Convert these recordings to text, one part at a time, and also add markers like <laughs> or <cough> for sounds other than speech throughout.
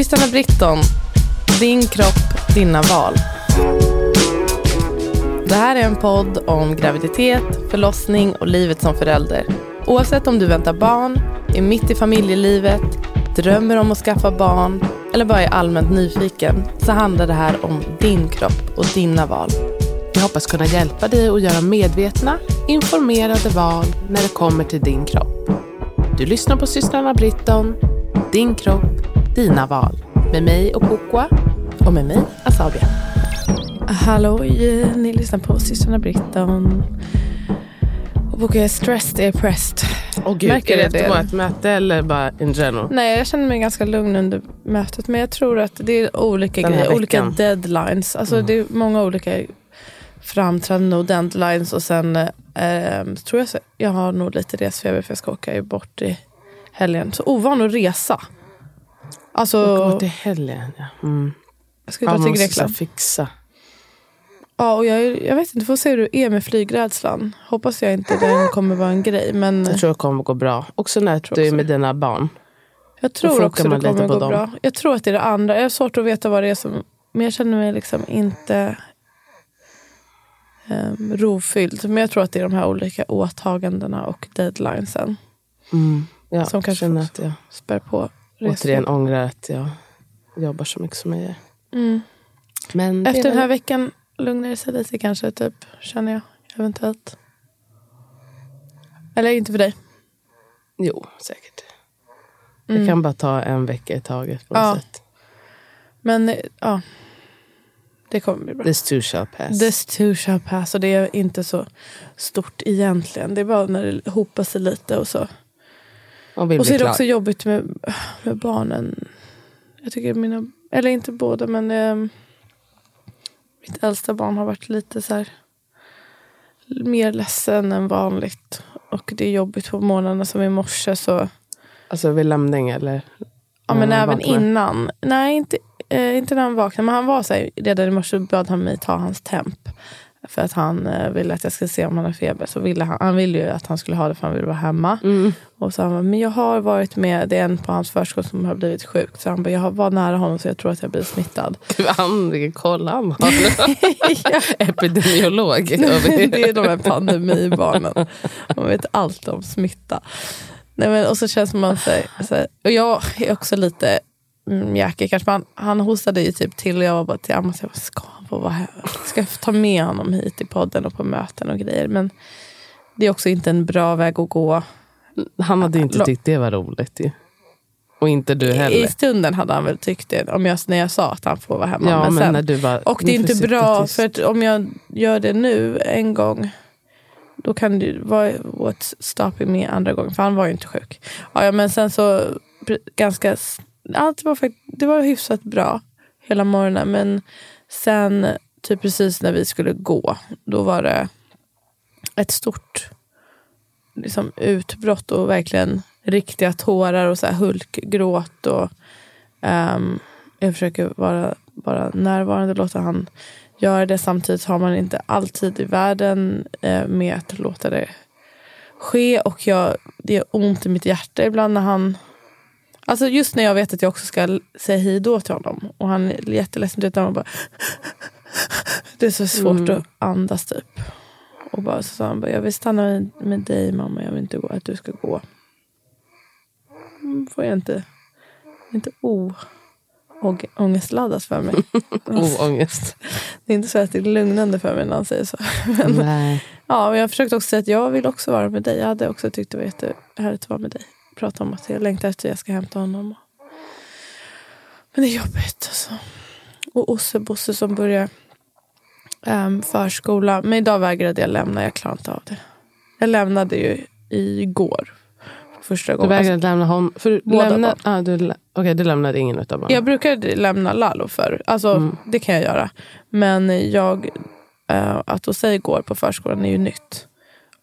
Systrarna Britton. Din kropp, dina val. Det här är en podd om graviditet, förlossning och livet som förälder. Oavsett om du väntar barn, är mitt i familjelivet, drömmer om att skaffa barn eller bara är allmänt nyfiken så handlar det här om din kropp och dina val. Vi hoppas kunna hjälpa dig att göra medvetna, informerade val när det kommer till din kropp. Du lyssnar på systrarna Britton, Din kropp, dina val. Med mig och Kokwa. Och med mig, Asabia. Halloj, ni lyssnar på systrarna Britton. Och jag är stressed, är pressed. Åh gud, Märker är det efter vårt möte eller bara in general? Nej, jag känner mig ganska lugn under mötet. Men jag tror att det är olika Den grejer, olika deadlines. Alltså det är många olika framträdanden och deadlines. Och sen eh, tror jag så, jag har nog lite resfeber för jag ska åka bort i helgen. Så ovan att resa. Alltså, Gå till helgen, ja. Mm. jag ska Ja, dra man till Grekland. fixa. Ja, och jag, jag vet inte, får se hur det är med flygrädslan. Hoppas jag inte den kommer vara en grej. Men Jag tror det kommer gå bra. Också när tror du är med dina barn. jag tror också det kommer gå dem. bra. Jag tror att det är det andra. Jag har svårt att veta vad det är som... Men jag känner mig liksom inte um, rofylld. Men jag tror att det är de här olika åtagandena och deadlinesen Mm. Ja, Som kanske att jag spär på återigen resfeber. ångrar att jag jobbar så mycket som jag gör. Mm. Men Efter den här väl- veckan lugnar det sig lite kanske, typ, känner jag. Eventuellt. Eller inte för dig. Jo, säkert. Mm. Jag kan bara ta en vecka i taget på något Ja. sätt. Men eh, ja, det kommer bli bra. This too shall pass. This too shall pass. Och det är inte så stort egentligen. Det är bara när det hopar sig lite och så. Och, så är det klar. också jobbigt med, med barnen. Jag tycker mina, eller inte båda men eh, mitt äldsta barn har varit lite så här mer ledsen än vanligt. Och det är jobbigt på morgnarna som i morse så Alltså vid lämning eller? Ja, men även vaknar? innan. Nej, inte, eh, inte när han vaknade. Men han var så här, redan i morse bad han mig ta hans temp. För att han eh, ville att jag skulle se om han har feber. Så ville han, han ville ju att han skulle ha det för han ville vara hemma. Mm. Och så han bara, men jag har varit med, det är en på hans förskola som har blivit sjuk. Så han bara, jag varit nära honom så jag tror att jag blir smittad. <laughs> Han, vilken koll han har. <laughs> Epidemiolog. <laughs> det är de här pandemibarnen. De vet allt om smitta. Nej, men, och så känns man här, så här, och jag är också lite mjäkig kanske. men Han, han hostade ju typ till och jag var bara till Amma, bara, ska få vara här? Ska jag ta med honom hit i podden och på möten och grejer? Men det är också inte en bra väg att gå. Han hade inte tyckt det var roligt ju. Och inte du I heller. stunden hade han väl tyckt det, om jag, när jag sa att han får vara hemma. Ja, men, sen, när du bara, Och det är "Nu får inte bra, tyst." för om jag gör det nu en gång, då kan det vara what's stopping me andra gången. För han var ju inte sjuk. Ja, ja, men sen så ganska, allt var, fakt- det var hyfsat bra hela morgonen. Men sen, typ precis när vi skulle gå, då var det ett stort liksom, utbrott och verkligen riktiga tårar och så här hulkgråt. Och, um, jag försöker vara, bara närvarande, låta han göra det. Samtidigt har man inte alltid i världen eh, med att låta det ske. Och jag, det gör ont i mitt hjärta ibland när han... Alltså just när jag vet att jag också ska säga hej då till honom. Och han är jätteledsen. Utan man bara, det är så svårt Mm. att andas typ. Och bara så sa han bara, jag vill stanna med, med dig mamma. Jag vill inte gå, att du ska gå. Mm, Får jag inte, inte o, åg- ångestladdas för mig. <laughs> Oångest. Det är inte så att det är lugnande för mig när han säger så. Men, Nej. ja, men jag försökte också säga att jag vill också vara med dig. Jag hade också tyckt det var jättehärligt att vara med dig. Prata om att jag längtar efter att jag ska hämta honom. Men det är jobbigt. Alltså. Och Osse Bosse som börjar um, förskola. Men idag vägrade jag lämna. Jag klarar inte av det. Jag lämnade ju igår. första Du gången. vägrade Alltså, lämna honom? För du, Båda lämna, barn. ah, du, okej, du lämnade ingen av barnen? jag brukade lämna Lalo förr. Alltså, Mm. Det kan jag göra. Men jag, eh, att Osei går på förskolan är ju nytt.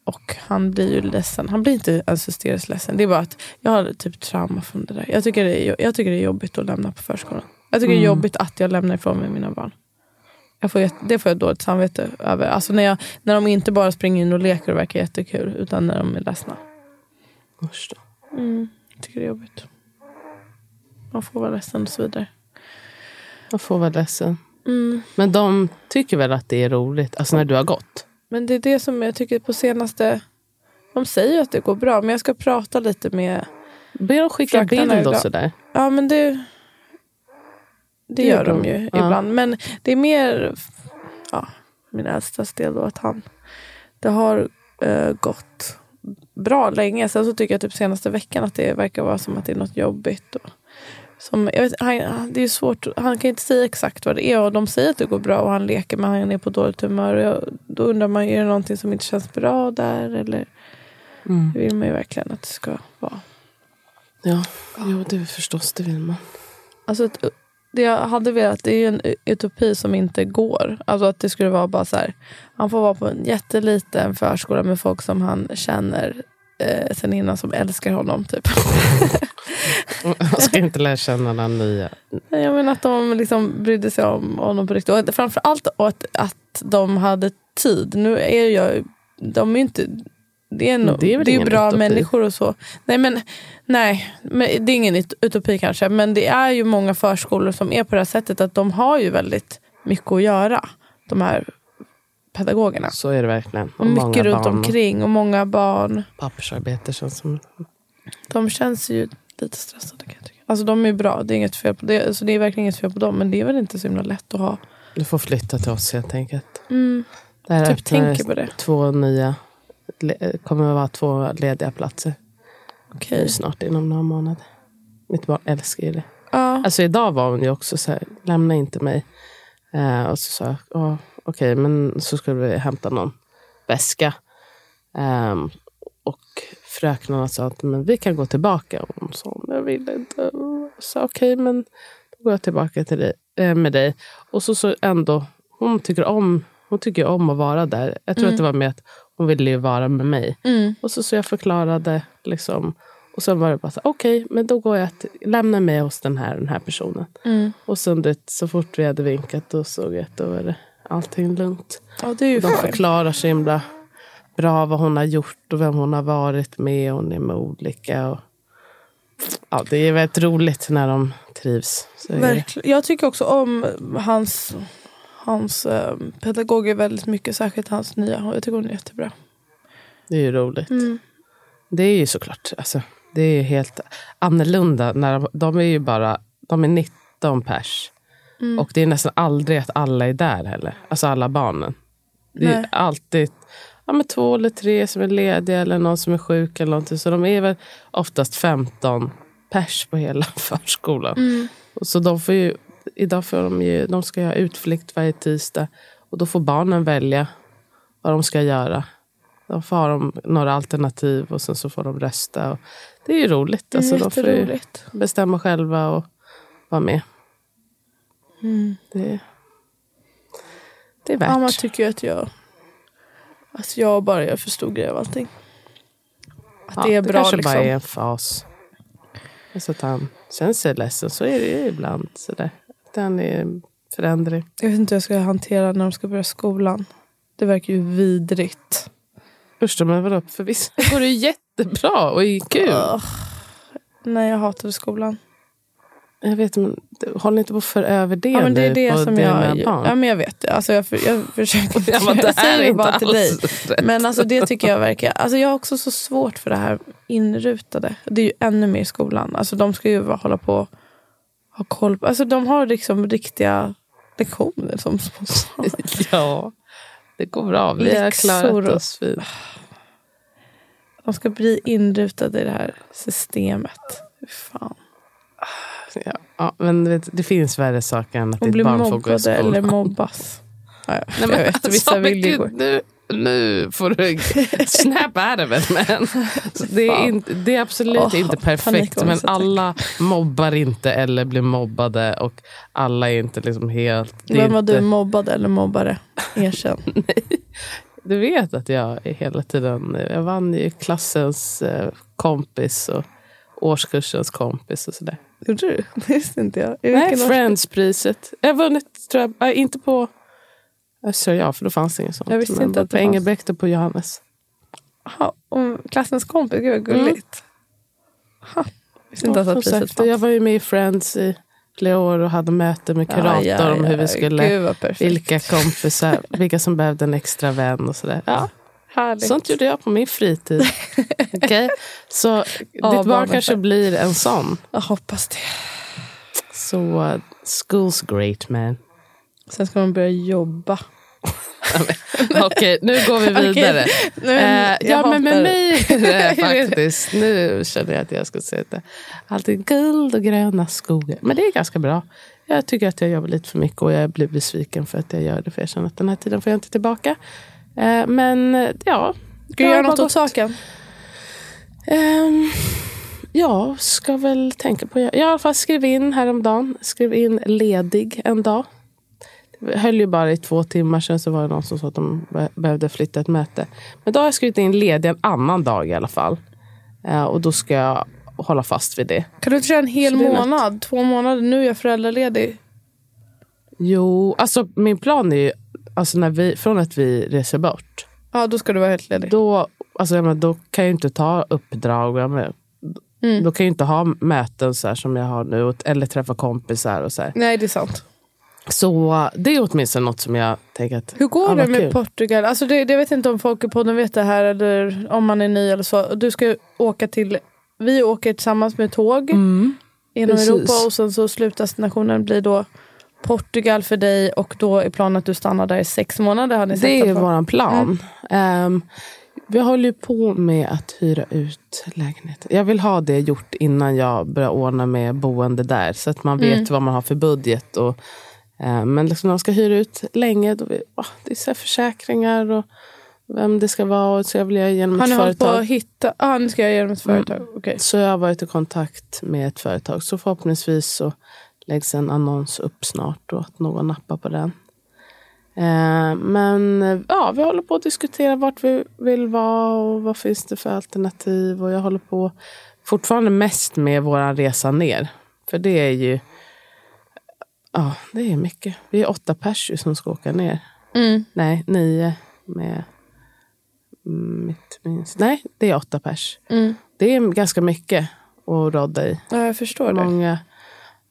Och han blir ju ledsen. Han blir inte ens hysteriskt ledsen. Det är bara att jag har typ trauma från det där. Jag tycker det är, jag tycker det är jobbigt att lämna på förskolan. Jag tycker det är Mm. jobbigt att jag lämnar ifrån mig mina barn. Jag får, det får jag dåligt samvete över. Alltså när, jag, när de inte bara springer in och leker och verkar jättekul. Utan när de är ledsna. Usch då. Mm, jag tycker det är jobbigt. Man får vara ledsen och så vidare. Jag får vara ledsen. Mm. Men de tycker väl att det är roligt? Alltså när du har gått? Men det är det som jag tycker på senaste... De säger att det går bra, men jag ska prata lite med... Be dem skicka bild och sådär. Ja, men det... Det, Det gör de de. ju Ja. ibland. Men det är mer... Ja, min äldsta del då, att han... Det har eh, gått bra länge. Sen så tycker jag typ senaste veckan att det verkar vara som att det är något jobbigt. Och, som, jag vet, han, det är svårt, han kan inte säga exakt vad det är. Och de säger att det går bra och han leker men han är på dåligt humör. Och jag, då undrar man, är det någonting som inte känns bra där? Eller Mm. det vill man ju verkligen att det ska vara. Ja, jo det förstås det vill man. Alltså det jag hade velat, det är ju en utopi som inte går. Alltså att det skulle vara bara så här. Han får vara på en jätteliten förskola med folk som han känner eh, sen innan som älskar honom. Typ. <laughs> <laughs> Jag ska inte lära känna några nya. Jag menar att de liksom brydde sig om honom på riktigt. Och framförallt att, att de hade tid. Nu är jag de är ju inte det är, nog, Det det är är, ju ingen bra utopi? människor och så. Nej, men, nej men det är ingen ut- utopi kanske. Men det är ju många förskolor som är på det här sättet att de har ju väldigt mycket att göra. De här pedagogerna. Så är det verkligen. Och mycket runt barn omkring och många barn. Pappersarbete känns som... De känns ju lite stressade. Alltså de är bra, det är inget fel på det. Alltså, det är verkligen inget fel på dem. Men det är väl inte så himla lätt att ha. Du får flytta till oss helt enkelt. Mm, Där typ tänker på det. två nya... kommer att vara två lediga platser Okej. snart inom några månader. Mitt barn älskar ju det. Ja. Alltså idag var hon ju också så här, lämna inte mig. Eh, och så sa jag, "Ja, okej, men så skulle vi hämta någon väska. Ehm, och fröknarna sa att men vi kan gå tillbaka. Och hon sa, jag vill inte. Sa, okej, men då går jag tillbaka till dig, eh, med dig. Och så, så ändå, hon tycker om hon tycker om att vara där. Jag tror att det var med att hon ville vara med mig. Mm. Och så, så jag förklarade. Liksom, och sen var det bara så okej, men då går jag till, lämna mig hos den här, den här personen. Mm. Och sen det, så fort vi hade vinkat då såg jag att då var det allting lugnt. ja, det är ju De förklarar så himla bra vad hon har gjort och vem hon har varit med. Hon är med olika. Och, ja, det är väldigt roligt när de trivs. Verkligen. Jag tycker också om hans, hans eh, pedagoger väldigt mycket. Särskilt hans nya. Jag tycker hon är jättebra. det är ju roligt. Mm. Det är ju såklart, alltså, det är ju helt annorlunda. När de, de är ju bara de är 19 pers. Mm. Och det är nästan aldrig att alla är där heller. Alltså alla barnen. Det är Nej. alltid ja, men två eller tre som är lediga eller någon som är sjuk. eller någonting. Så de är väl oftast 15 pers på hela <laughs> förskolan. Mm. Och Så de får ju, idag får de ju, de ska ha utflykt varje tisdag. Och då får barnen välja vad de ska göra. Då får de några alternativ och sen så får de rösta. Och det är ju roligt. Alltså, de får ju bestämma själva och vara med. Mm. Det, det är värt. Ja, man tycker att jag, att jag bara gör för stor grej av allting. Att Ja, det är det bra kanske liksom. bara är en fas. Så att han känner sig ledsen. Så är det ju ibland. Sådär. Den är förändring. Jag vet inte hur jag ska hantera när de ska börja skolan. Det verkar ju vidrigt. Usch, men vadå? För vissa <laughs> går det ju jättebra och är kul. Ugh. Nej, jag hatade skolan. Jag vet, men håller inte på att föra över det Ja, men det är nu det på som dina jag... Ja, men jag vet det. Alltså, jag, för, jag försöker... <laughs> Ja, men <laughs> det här är det bara till dig. rätt. Men alltså, det tycker jag verkar... Alltså, jag har också så svårt för det här inrutade. Det är ju ännu mer i skolan. Alltså, de ska ju bara hålla på ha koll på... Alltså, de har liksom riktiga lektioner som små. <laughs> Ja, det går bra. Vi har klarat oss fint. De ska bli inrutade i det här systemet. Fan. Ja, ja, men vet, det finns värre saker än att ditt barn får gå i skolan. eller mobbas. Ja, ja, Nej, men jag vet, alltså, vissa men vill ju gå. nu, nu får du snap out of it man. Så det, är inte, det är absolut Åh, inte perfekt men alla mobbar inte eller blir mobbade och alla är inte liksom helt... Vem var inte, du, mobbad eller mobbare? Erkänn. <laughs> Du vet att jag hela tiden... Jag vann ju klassens eh, kompis och årskursens kompis och sådär. Gjorde du? <laughs> Det visste inte jag. I Nej, Friends-priset. Jag har vunnit, tror jag, äh, inte på... Jag sa ja, för då fanns det inget sånt. Jag visste Men inte att på. Engelbrekt och på Johannes. Jaha, om klassens kompis, gud vad gulligt. Ha, visste inte Ja, att priset sagt, jag fanns. var ju med i Friends i flera år och hade möte med kurator Ja, ja, om hur vi skulle... Vilka kompisar, vilka som behövde en extra vän och sådär. Ja, Härligt. sånt gjorde jag på min fritid. <laughs> Okej? Så Ja, ditt barn kanske blir en sån. Jag hoppas det. Så uh, school's great man. Sen ska man börja jobba. <laughs> Okej, nu går vi <laughs> vidare. men Eh, jag ja, men med mig det faktiskt. Nu känner jag att jag ska säga det. Alltid guld och gröna skogar. Men det är ganska bra. Jag tycker att jag jobbar lite för mycket och jag blir besviken för att jag gör det. För jag känner att den här tiden får jag inte tillbaka. Eh, men ja. Ska du göra något åt saken? Ehm, ja, ska väl tänka på. Jag i alla fall skrivit in häromdagen. Skrev in ledig en dag. Det höll ju bara i två timmar sen så var det någon som sa att de be- behövde flytta ett möte. Men då har jag skrivit in ledig en annan dag i alla fall. Eh, och då ska jag hålla fast vid det. Kan du inte köra en hel månad? Två månader? Nu är jag föräldraledig. Jo, alltså min plan är ju, alltså när vi, från att vi reser bort. Ja, då ska du vara helt ledig. Då, alltså, jag menar, då kan jag ju inte ta uppdrag. Jag menar, Mm. Då kan jag inte ha möten så här som jag har nu. Eller träffa kompisar och så här. Nej, det är sant. Så det är åtminstone något som jag tänker att... Hur går ja, det med kul. Portugal? Alltså det, det vet jag inte om folk i podden vet det här eller om man är ny eller så. Du ska åka till, vi åker tillsammans med tåg Mm. genom precis. Europa och sen så slutdestinationen blir då Portugal för dig och då är planen att du stannar där i sex månader. Har ni Det är vår plan. Mm. Ehm, vi håller ju på med att hyra ut lägenheter. Jag vill ha det gjort innan jag börjar ordna med boende där. Så att man vet Mm. vad man har för budget. Och, eh, men liksom när man ska hyra ut länge, då vill, ah, det är så försäkringar och vem det ska vara. Och så jag vill göra genom Har ett ni hållit på företag. att hitta? Ja, nu ska jag genom ett Mm. företag. Okej. Så jag har varit i kontakt med ett företag. Så förhoppningsvis så läggs en annons upp snart och att någon nappar på den. Eh, men eh, ja, vi håller på att diskutera vart vi vill vara och vad finns det för alternativ. Och jag håller på fortfarande mest med vår resa ner. För det är ju ja, det är mycket. Vi är åtta pers som ska åka ner. Mm. Nej, nio med mitt minst. Nej, det är åtta pers. Mm. Det är ganska mycket att rodda i. Ja, jag förstår det.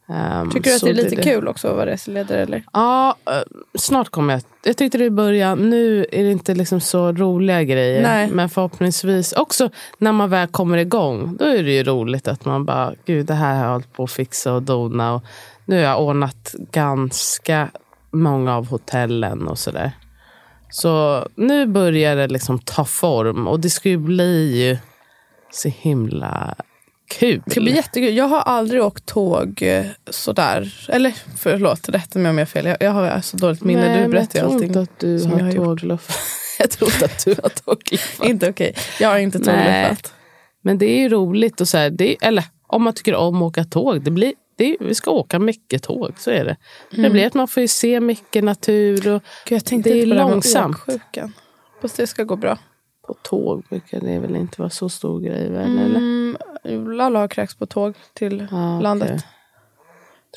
Ehm, Tycker du att det är lite kul också att vara reseledare? Eller? Ja, eh, snart kommer jag. Jag tyckte det i början. Nu är det inte liksom så roliga grejer. Nej. Men förhoppningsvis också när man väl kommer igång. Då är det ju roligt att man bara, gud det här har jag hållit på att fixa och dona. Och nu har jag ordnat ganska många av hotellen och sådär. Så nu börjar det liksom ta form. Och det ska ju bli ju så himla kul. Det ska bli jättekul. Jag har aldrig åkt tåg eh, sådär. Eller förlåt, rätta mig om jag har fel. Jag, jag har så dåligt minne. Nej, du berättar ju jag tror allting. inte att du har, jag har gjort. tågluff. <laughs> jag tror inte att du har tågluffat. Inte okej. Jag har inte tågluffat. Men det är ju roligt. Och så här, det är, eller om man tycker om att åka tåg. Det blir, det är, vi ska åka mycket tåg, så är det. Det blir att man får ju se mycket natur. Och Gud, jag tänkte Det är inte på det här med långsamt. åksjukan. Hoppas det ska gå bra. På tåg brukar det väl inte vara så stor grej? Väl, eller? Mm, Lalla har kräkts på tåg till Ja, landet. okej.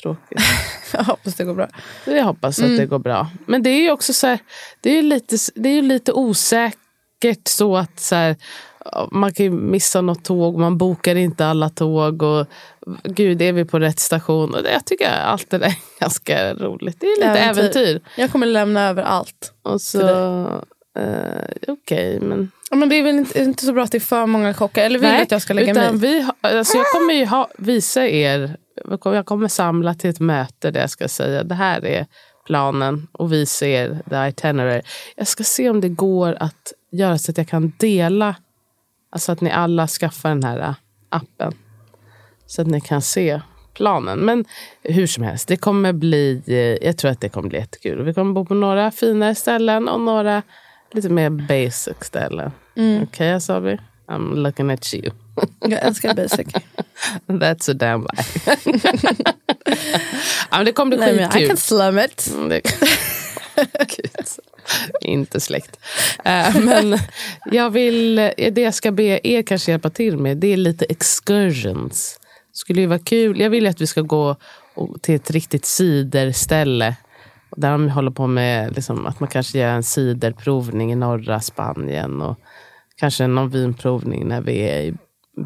Tråkigt. <laughs> Jag hoppas det går bra. Jag hoppas att det går bra. Men det är ju också så här, det är ju lite, det är lite osäkert så att så här, man kan ju missa något tåg, man bokar inte alla tåg och gud, är vi på rätt station? Och det, jag tycker allt det där är <laughs> ganska roligt. Det är lite Äventyr. äventyr. Jag kommer lämna över allt. Och så, eh, okej, men... Ja, Men det är väl inte, inte så bra att det är för många kockar? Eller vill du att jag ska lägga utan mig vi, har- alltså jag kommer ju ha, visa er, jag kommer samla till ett möte där jag ska säga det här är planen och visa er the itinerary. Jag ska se om det går att göra så att jag kan dela, alltså att ni alla skaffar den här äh, appen. Så att ni kan se planen. Men hur som helst, det kommer bli, eh, jag tror att det kommer bli jättekul. Vi kommer bo på några finare ställen och några lite mer basic ställe. Mm. Okej okay, Asabi? I'm looking at you. Jag älskar basic. <laughs> That's a damn lie. <laughs> ja, det kommer bli men I skitkul. can slum it. Mm. <laughs> Inte släkt. Eh, men jag vill, det jag ska be er kanske hjälpa till med, det är lite excursions. skulle ju vara kul. Jag vill att vi ska gå till ett riktigt ciderställe. Där de håller på med liksom, att man kanske gör en ciderprovning i norra Spanien. Och kanske någon vinprovning när vi är i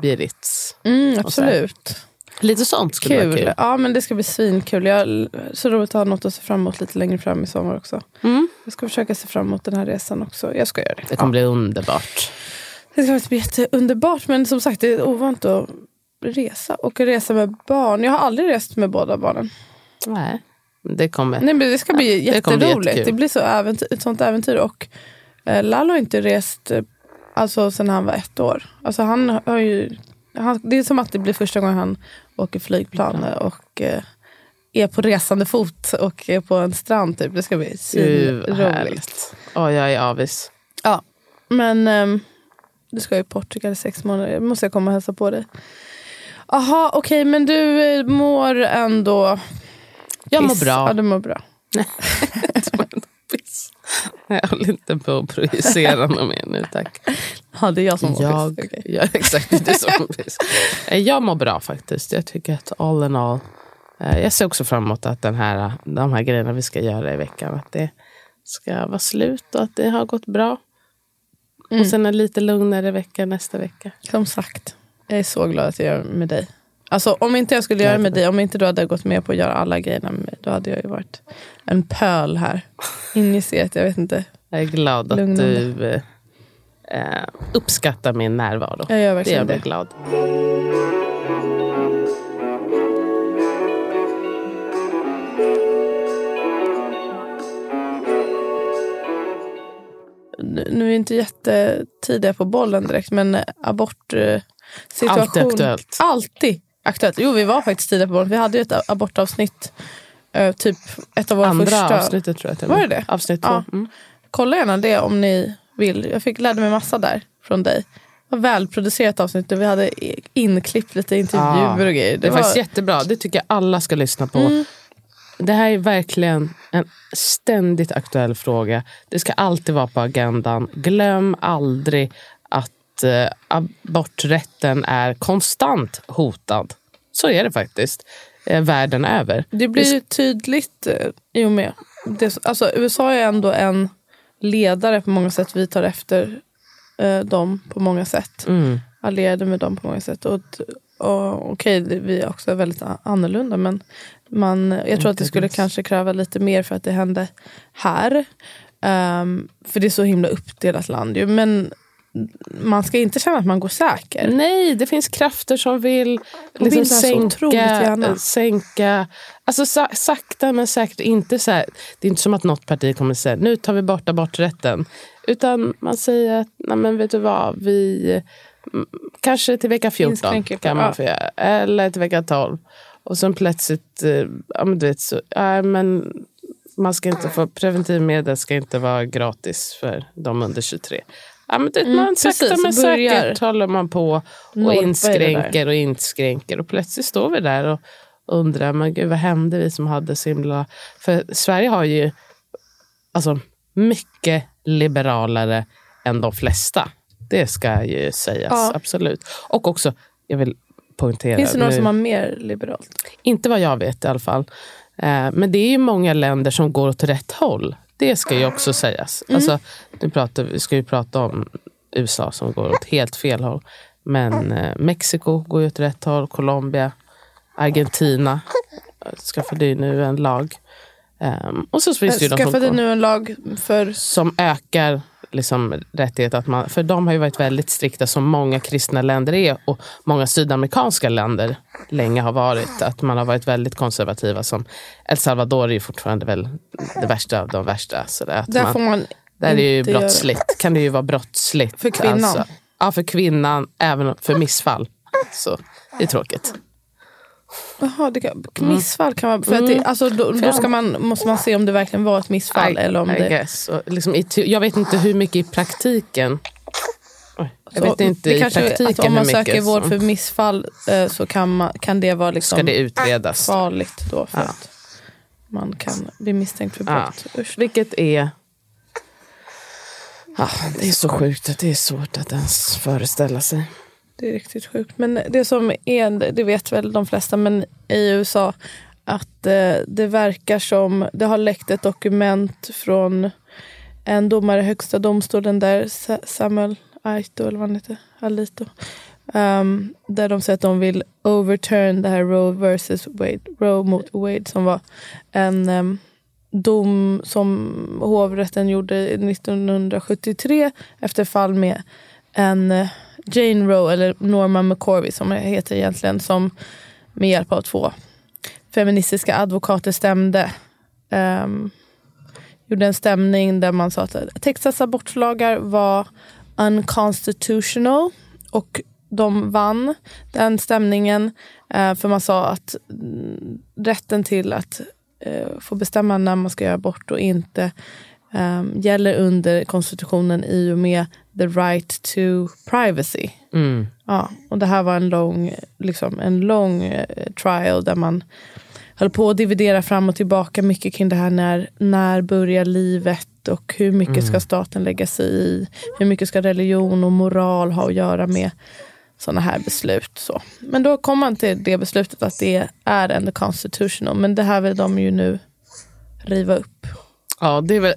Biarritz. Mm, Och så absolut. Lite sånt skulle vara Kul. kul. Ja, men det ska bli svinkul. Jag, så roligt att ha något att se fram emot lite längre fram i sommar också. Mm. Jag ska försöka se fram emot den här resan också. Jag ska göra det. Det kommer bli underbart. Det ska faktiskt bli jätteunderbart. Men som sagt, det är ovant att resa. Och resa med barn. Jag har aldrig rest med båda barnen. Nej, det kommer. Nej, men det ska bli det bli jätteroligt. jättekul. det blir så äventyr, ett sånt äventyr. Och eh, Lalo har inte rest eh, alltså, sen han var ett år. Alltså, han har ju, han, det är som att det blir första gången han åker flygplan och eh, är på resande fot och är på en strand. Typ. Det ska bli svinroligt. Åh, jag är avis. Ja, men ehm, du ska i Portugal i sex månader. måste jag komma och hälsa på dig. Jaha, okej, men du eh, mår ändå... Jag mår bra. Ja, du mår bra. <laughs> Jag håller inte på att projicera något mer nu, tack. Ja, det är jag som mår Jag, piss. Okej. ja, exakt, det är som piss. Eh, Jag mår bra faktiskt. Jag tycker att all in all. eh, Jag ser också fram emot att den här, de här grejerna vi ska göra i veckan, att det ska vara slut och att det har gått bra. Och sen en lite lugnare vecka nästa vecka. Som sagt, jag är så glad att jag gör med dig. Alltså om inte jag skulle göra med dig, om inte du hade gått med på att göra alla grejerna med mig, då hade jag ju varit en pöl här. Injicerat, jag vet inte. Jag är glad att Lugnande. du eh, eh, uppskattar min närvaro. Jag gör det gör verkligen mig det. glad. Nu är vi inte jättetidiga på bollen direkt, men abort eh, situation. Alltid aktuellt. Alltid aktuellt. Jo, vi var faktiskt tidiga på bollen. Vi hade ju ett abortavsnitt. eh, typ ett av våra Andra första. avsnittet tror jag. till Var det det? Avsnitt två. Ja. Mm. Kolla gärna det om ni vill. Jag fick lärde mig massa där från dig. Det var välproducerat avsnitt vi hade inklippt lite intervjuer och grejer. Det är var, faktiskt jättebra. Det tycker jag alla ska lyssna på. Det här är verkligen en ständigt aktuell fråga. Det ska alltid vara på agendan. Glöm aldrig att eh, aborträtten är konstant hotad. Så är det faktiskt. Eh, världen över. det blir tydligt eh, i och med. Det, alltså, USA är ändå en ledare på många sätt. Vi tar efter eh, dem på många sätt. Mm. Allierade med dem på många sätt. Och, och, okej, det- vi är också väldigt annorlunda. Men man, jag tror att det skulle kanske kräva lite mer för att det hände här. Ehm, för det är så himla uppdelat land ju. Men man ska inte känna att man går säker. Nej, det finns krafter som vill, liksom sänka, sänka alltså sa, sakta men säkert. Inte så här, det är inte som att något parti kommer säga nu tar vi bort aborträtten. Utan man säger att nej men vet du vad, vi mm, kanske till vecka 14 Inskränker på- kan man få göra. Eller till vecka 12. Och sen plötsligt, eh, ja men du vet så, ja, men man ska inte få, preventivmedel ska inte vara gratis för de under 23. Ja, men det, man sakta Mm, precis, men börjar säkert håller man på och norpa inskränker och inskränker. Och plötsligt står vi där och undrar, men gud vad hände vi som hade så himla... För Sverige har ju alltså, mycket liberalare än de flesta. Det ska ju sägas, Ja. absolut. Och också, jag vill poängtera. Finns det några nu- som har mer liberalt? inte vad jag vet i alla fall. Eh, men det är ju många länder som går åt rätt håll. Det ska ju också sägas. Alltså, nu pratar, vi ska ju prata om USA som går åt helt fel håll. Men eh, Mexiko går ju åt rätt håll. Colombia, Argentina skaffade ju nu en lag. Ehm, och så finns det ju de som, nu en lag för... som ökar liksom rättighet. Att man, för de har ju varit väldigt strikta som många kristna länder är och många sydamerikanska länder länge har varit. Att man har varit väldigt konservativa. Som El Salvador är ju fortfarande väl det värsta av de värsta. Så Där man, får man där är det ju göra- brottsligt. Kan det ju vara brottsligt. För kvinnan? Alltså, ja, för kvinnan. Även för missfall. Så det är tråkigt. Jaha, det kan, missfall kan man... För att det, alltså, då, då ska man, måste man se om det verkligen var ett missfall. I, eller om I det, guess. Och liksom i, jag vet inte hur mycket i praktiken. Oj, jag så vet inte det i kanske, praktiken att om man söker vård som för missfall eh, så kan, man, kan det vara liksom ska det utredas. farligt då för Ja. att man kan bli misstänkt för Ja. brott. Usch. Vilket är... Ja, det är så sjukt att det är svårt att ens föreställa sig. Det är riktigt sjukt. Men det som är, det vet väl de flesta, men i USA att eh, det verkar som, det har läckt ett dokument från en domare i högsta domstolen där, Samuel Aito, eller vad han heter, Alito. Um, där de säger att de vill overturn det här Roe versus Wade, Roe mot Wade som var en um, dom som hovrätten gjorde 1973 efter fall med en eh, Jane Roe, eller Norma McCorvey som det heter egentligen, som med hjälp av två feministiska advokater stämde. Um, gjorde en stämning där man sa att Texas abortlagar var unconstitutional och de vann den stämningen. Eh, för man sa att mm, rätten till att eh, få bestämma när man ska göra abort och inte um, gäller under konstitutionen i och med the right to privacy. Mm. Ja, och det här var en lång, liksom, en lång eh, trial där man höll på att dividera fram och tillbaka mycket kring det här när, när börjar livet och hur mycket ska staten lägga sig i? Hur mycket ska religion och moral ha att göra med sådana här beslut? Så. Men då kom man till det beslutet att det är en constitutional. Men det här vill de ju nu riva upp. Ja, det är väl,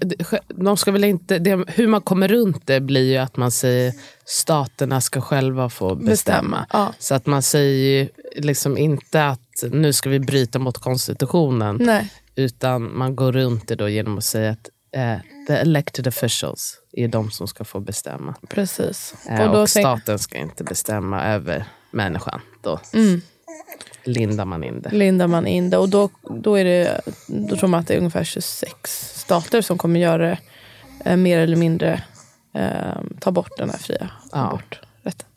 de ska väl inte, det, hur man kommer runt det blir ju att man säger staterna ska själva få bestämma. Bestämma, ja. Så att man säger ju liksom inte att nu ska vi bryta mot konstitutionen. Nej, Utan man går runt det då genom att säga att eh, the elected officials är de som ska få bestämma. precis. Eh, och tänk- staten ska inte bestämma över människan. Då Mm. Lindar man in det. lindar man in det. Och då, då, är det, då tror man att det är ungefär 26 stater som kommer göra det eh, mer eller mindre eh, ta bort den här fria Ja. aborträtten.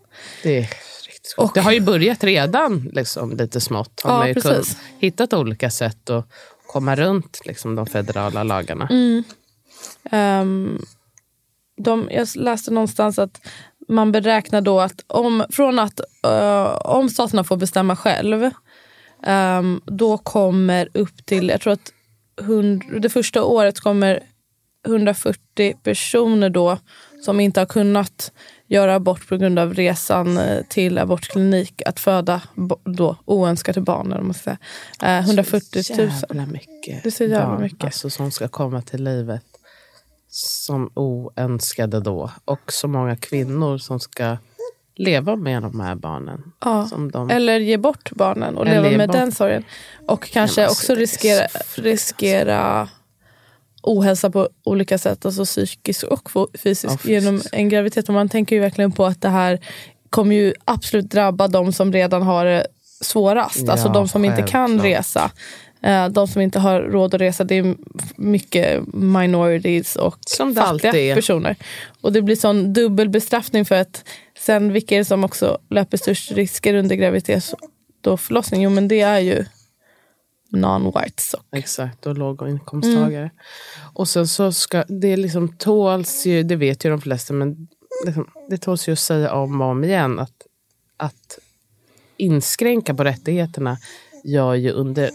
Det är riktigt sjukt. Det har ju börjat redan liksom, lite smått. Har Ja, man ju precis. hittat olika sätt att komma runt liksom, de federala lagarna. Mm. Ehm, de, jag läste någonstans att man beräknar då att om, från att eh, om staterna får bestämma själv ehm, då kommer upp till, jag tror att hund, det första året kommer 140 personer då som inte har kunnat göra abort på grund av resan eh, till abortklinik att föda då oönskade barn. eller man säga. Eh, 140 000. Jävla mycket Det är så jävla barn mycket. Alltså, som ska komma till livet som oönskade då. Och så många kvinnor som ska leva med de här barnen. Ja. De, Eller ge bort barnen och Eller leva med bort. den sorgen. Och kanske alltså, också är riskera, riskera ohälsa på olika sätt, alltså psykisk och fysisk, fysiskt. genom en graviditet. Och man tänker ju verkligen på att det här kommer ju absolut drabba de som redan har det svårast. alltså Ja, de som inte kan resa. Eh, De som inte har råd att resa, det är mycket minorities och Som fattiga personer. Och det blir sån dubbel bestraffning för att sen vilka är det som också löper störst risker under graviditet och förlossning? Jo men det är ju non-whites. och- Exakt, och låginkomsttagare. Mm. Och sen så ska det liksom tåls ju, det vet ju de flesta, men liksom, det tåls ju att säga om och om igen att, att inskränka på rättigheterna gör ju under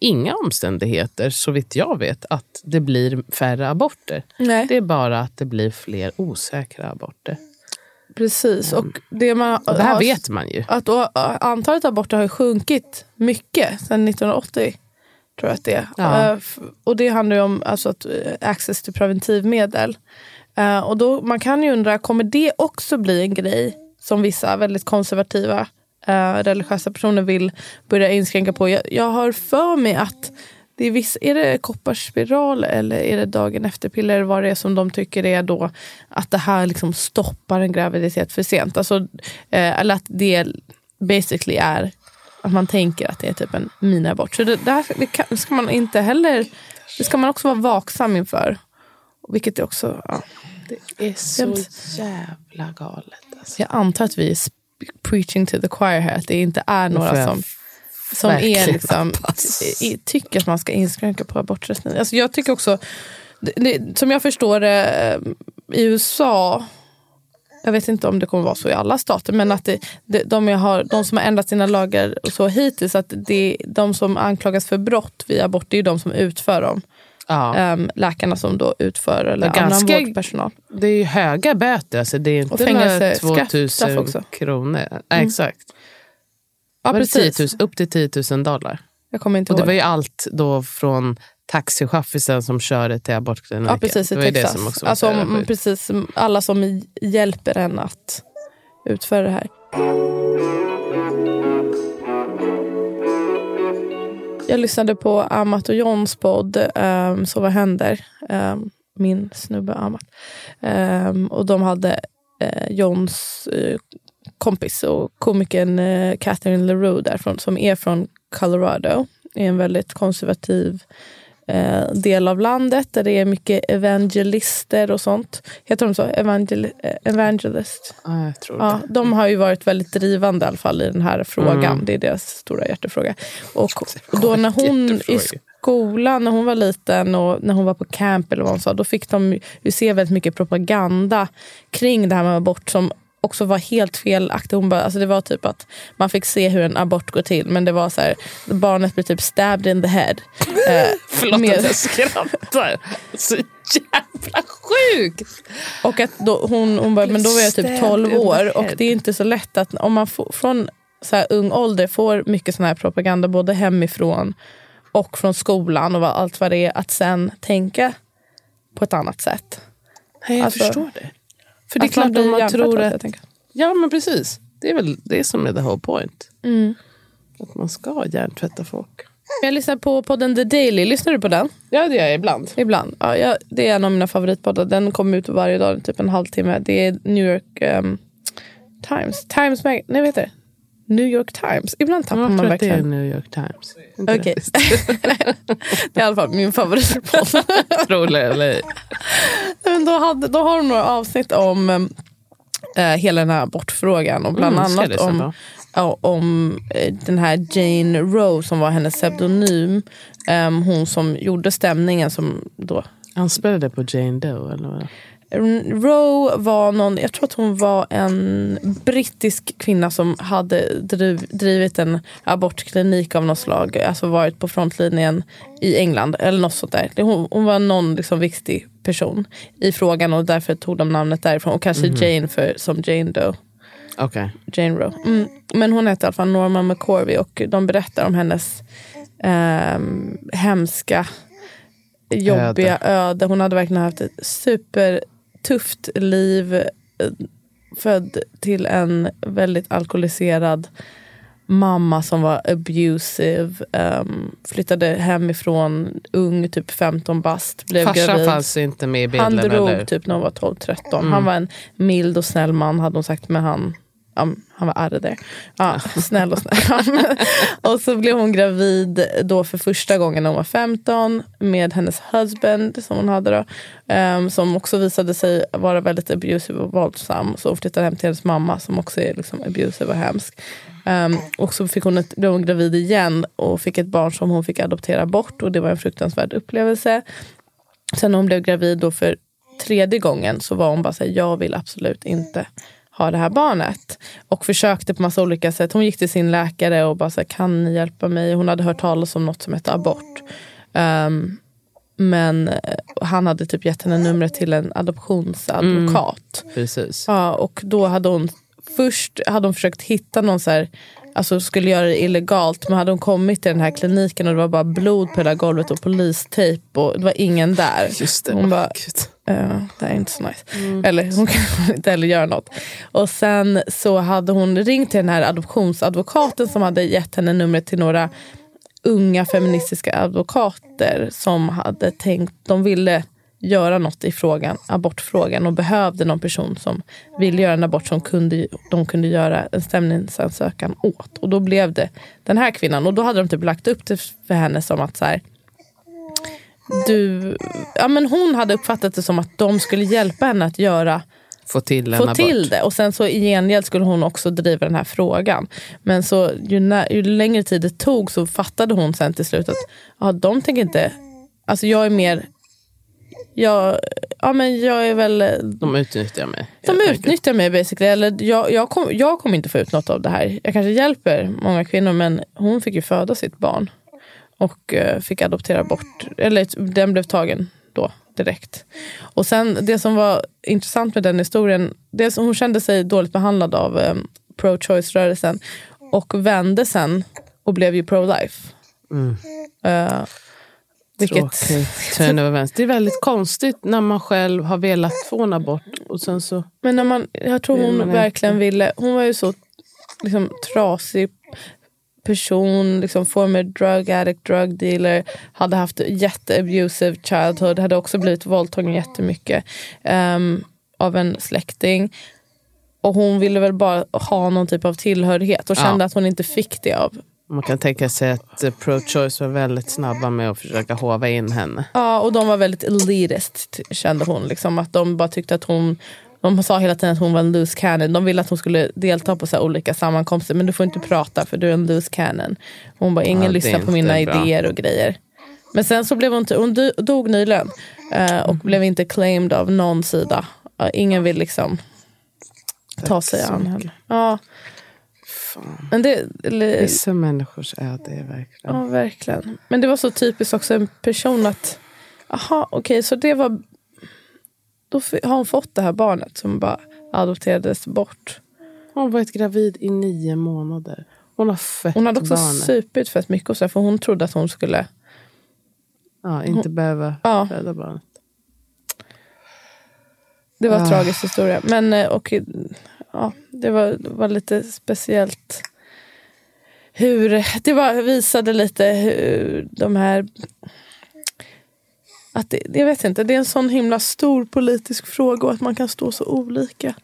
inga omständigheter, så vitt jag vet, att det blir färre aborter. Nej. Det är bara att det blir fler osäkra aborter. Precis. Och det, man, Och det här har- vet man ju. Att då, antalet aborter har ju sjunkit mycket sedan 1980. Tror jag att det är. Ja. Eh, Och det handlar ju om alltså, att, eh, access till preventivmedel. Eh, och då, man kan ju undra, kommer det också bli en grej som vissa väldigt konservativa eh, religiösa personer vill börja inskränka på? Jag, jag har för mig att det är, viss, är det kopparspiral eller är det dagen efter-piller vad det är som de tycker är då att det här liksom stoppar en graviditet för sent. Alltså, eh, eller att det basically är att man tänker att det är typ en miniabort. Så det, där, det kan, ska man inte heller, det ska man också vara vaksam inför. Vilket är också, ja. Det är så jävla galet. Alltså. Jag antar att vi är preaching to the choir här, att det inte är några som... som är liksom, tycker att man ska inskränka på aborträtten. Alltså jag tycker också, det, det, som jag förstår det, eh, i USA, jag vet inte om det kommer vara så i alla stater, men att det, det, de, har, de som har ändrat sina lagar och så hittills, att det, de som anklagas för brott vid abort, det är de som utför dem. Ja. Ehm, läkarna som då utför, eller Det annan ganska- vårdpersonal. Det är ju höga böter, alltså det är inte Och fängelsestraff 2000 också. Mm. kronor. Nej, exakt. Ja, Var det 10 precis. 000, upp till 10 000 dollar. Jag kommer inte Och det ihåg. var ju allt då från taxichaffisen som körde till abortkliniken. Ja, precis. I det var Texas. det som också var alltså, om, sjukt. precis, alla som hjälper en att utföra det här. Jag lyssnade på Amat och Johns podd, um, Så vad händer? Um, min snubbe Amat. Um, och de hade uh, Johns uh, kompis och komikern uh, Catherine LaRue där från, som är från Colorado. Är en väldigt konservativ eh, del av landet där det är mycket evangelister och sånt. Heter de så? Evangel eh, evangelist? Ja, jag tror Ja, det. de har ju varit väldigt drivande i alla fall i den här frågan. Mm. Det är deras stora hjärtefråga. Och då när hon i skolan, när hon var liten och när hon var på camp eller vad hon sa, då fick de ju se väldigt mycket propaganda kring det här med abort som också var helt felaktig. Hon bara, alltså det var typ att man fick se hur en abort går till men det var så här, barnet blev typ stabbed in the head. <laughs> Eh, Förlåt med- att jag skrattar. Så jävla sjukt! Och att då, hon, hon bara, men då var jag typ Stabbed 12 in the år och det är inte så lätt att om man får, från så här ung ålder får mycket sån här propaganda både hemifrån och från skolan och vad, allt vad det är att sen tänka på ett annat sätt. Nej, jag Alltså, förstår det. För det är Att klart blir man tror att... tänker. Ja, men precis. Det är väl det som är the whole point. Mm. Att man ska hjärntvätta folk. Jag lyssnar på podden The Daily. Lyssnar du på den? Ja, det gör jag ibland. Ibland. Ja, jag, det är en av mina favoritpoddar. Den kommer ut varje dag, typ en halvtimme. Det är New York ehm, Times. Times Mag- Nej, vad heter det? New York Times. Ibland tappar Jag man tror att det är verkligen. New York Times. Okej. det? <laughs> det är i alla fall min favoritpodd. <laughs> Eller. Men då, hade, då har de några avsnitt om eh, hela den här abortfrågan och bland Mm, jag annat om, ja, om eh, den här Jane Roe som var hennes pseudonym. Ehm, hon som gjorde stämningen som då Han spelade på Jane Doe eller vad? Roe var någon, jag tror att hon var en brittisk kvinna som hade driv, drivit en abortklinik av något slag. Alltså varit på frontlinjen i England eller något sånt där. Hon, hon var någon liksom viktig person i frågan och därför tog de namnet därifrån. Och kanske Jane för, som Jane Doe. Okej. Jane Roe. Mm. Men hon heter i alla fall Norma McCorvey och de berättar om hennes ehm, hemska, jobbiga öde. Hon hade verkligen haft ett supertufft liv. eh, Född till en väldigt alkoholiserad mamma som var abusive. ehm, flyttade hemifrån ung, typ 15 bast. Blev Farsan gravid. fanns inte med i bilden Han drog eller? typ när hon var 12-13. Mm. Han var en mild och snäll man hade hon sagt. Men han, Um, han var arg där. Ja, snäll och snäll. och så blev hon gravid då för första gången när hon var 15 med hennes husband som hon hade då. Um, som också visade sig vara väldigt abusive och våldsam. Så hon flyttade hem till hennes mamma som också är liksom abusive och hemsk. Um, och så fick hon ett, blev hon gravid igen och fick ett barn som hon fick adoptera bort. Och det var en fruktansvärd upplevelse. Sen när hon blev gravid då för tredje gången så var hon bara så här, jag vill absolut inte ha det här barnet. Och försökte på massa olika sätt. Hon gick till sin läkare och bara så här, kan ni hjälpa mig? Hon hade hört talas om något som hette abort. Ehm, men eh, han hade typ gett henne numret till en adoptionsadvokat. Precis. Ja, och då hade hon först hade hon försökt hitta någon så här, alltså skulle göra det illegalt men hade hon kommit till den här kliniken och det var bara blod på hela golvet och polistejp och det var ingen där. Just det. Hon bara, Gud. "Eh, det är inte så nice. Eller hon kan <laughs> inte heller göra något. Och sen så hade hon ringt till den här adoptionsadvokaten som hade gett henne numret till några unga feministiska advokater som hade tänkt, de ville göra något i frågan, abortfrågan och behövde någon person som ville göra en abort som kunde, de kunde göra en stämningsansökan åt. Och då blev det den här kvinnan. Och då hade de typ lagt upp det för henne som att så här, du, ja men hon hade uppfattat det som att de skulle hjälpa henne att göra få till få till det. Och sen så i gengäld skulle hon också driva den här frågan. Men så ju, när, ju längre tid det tog så fattade hon sen till slut att ja, de tänker inte... Alltså jag är mer... Jag, ja, men jag är väl... De utnyttjar mig. De utnyttjar mig basically. Eller jag, jag, kom, jag kommer inte få ut något av det här. Jag kanske hjälper många kvinnor men hon fick ju föda sitt barn. Och eh, fick adoptera bort, eller den blev tagen då direkt. Och sen det som var intressant med den historien, det som hon kände sig dåligt behandlad av eh, pro-choice-rörelsen och vände sen och blev ju pro-life. Eh, vilket, Tråkigt. Turn. Det är väldigt konstigt när man själv har velat få en abort och sen så... Men när man, jag tror hon verkligen inte. ville, hon var ju så liksom, trasig person, liksom former drug addict, drug dealer, hade haft jätteabusive childhood, hade också blivit våldtagen jättemycket um, av en släkting. Och hon ville väl bara ha någon typ av tillhörighet och Ja. kände att hon inte fick det av Man kan tänka sig att eh, pro-choice var väldigt snabba med att försöka hova in henne. Ja, och de var väldigt elitist kände hon. Liksom, att de bara tyckte att hon de sa hela tiden att hon var en loose cannon. De ville att hon skulle delta på så här olika sammankomster. Men du får inte prata för du är en loose cannon. Hon bara, ingen Ja, lyssnar på mina bra. idéer och grejer. Men sen så blev hon, inte- hon do- dog nyligen. eh, och blev inte claimed av någon sida. Ja, ingen vill liksom ta sig an henne. Ja. Fan. Men det, eller, Vissa människors öde är verkligen... Ja, verkligen. Men det var så typiskt också en person att, aha, okej, så det var, då har hon fått det här barnet som bara adopterades bort. Hon har varit gravid i nio månader. Hon har fött Hon hade också barnet. supit fett mycket och så för hon trodde att hon skulle, Ja, inte behöva Ja. föda barnet. det var en Ah. tragisk historia. Men eh, och, ja, det var, var lite speciellt hur, det var, visade lite hur de här att det, jag vet inte, det är en sån himla stor politisk fråga och att man kan stå så olika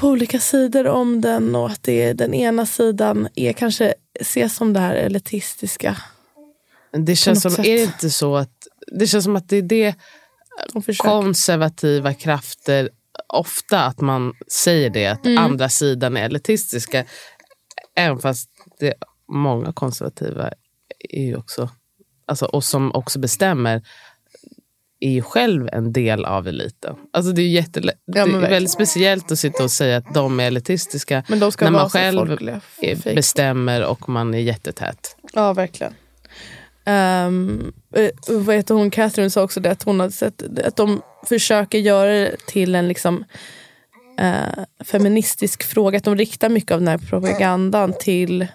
på olika sidor om den och att det är, den ena sidan är kanske ses som det här elitistiska. Det känns som, sätt. är det inte så att det känns som att det är det De konservativa krafter ofta att man säger det att Mm. andra sidan är elitistiska. Även fast det, många konservativa är ju också, alltså, och som också bestämmer är ju själv en del av eliten. Alltså det är, det men är väldigt speciellt att sitta och säga att de är elitistiska Men de ska när man själv folkliga. är- Fake. bestämmer och man är jättetät. Ja, verkligen. Um, vad heter hon, Catherine sa också det att hon hade sett att de försöker göra det till en liksom eh, feministisk fråga. Att de riktar mycket av den här propagandan till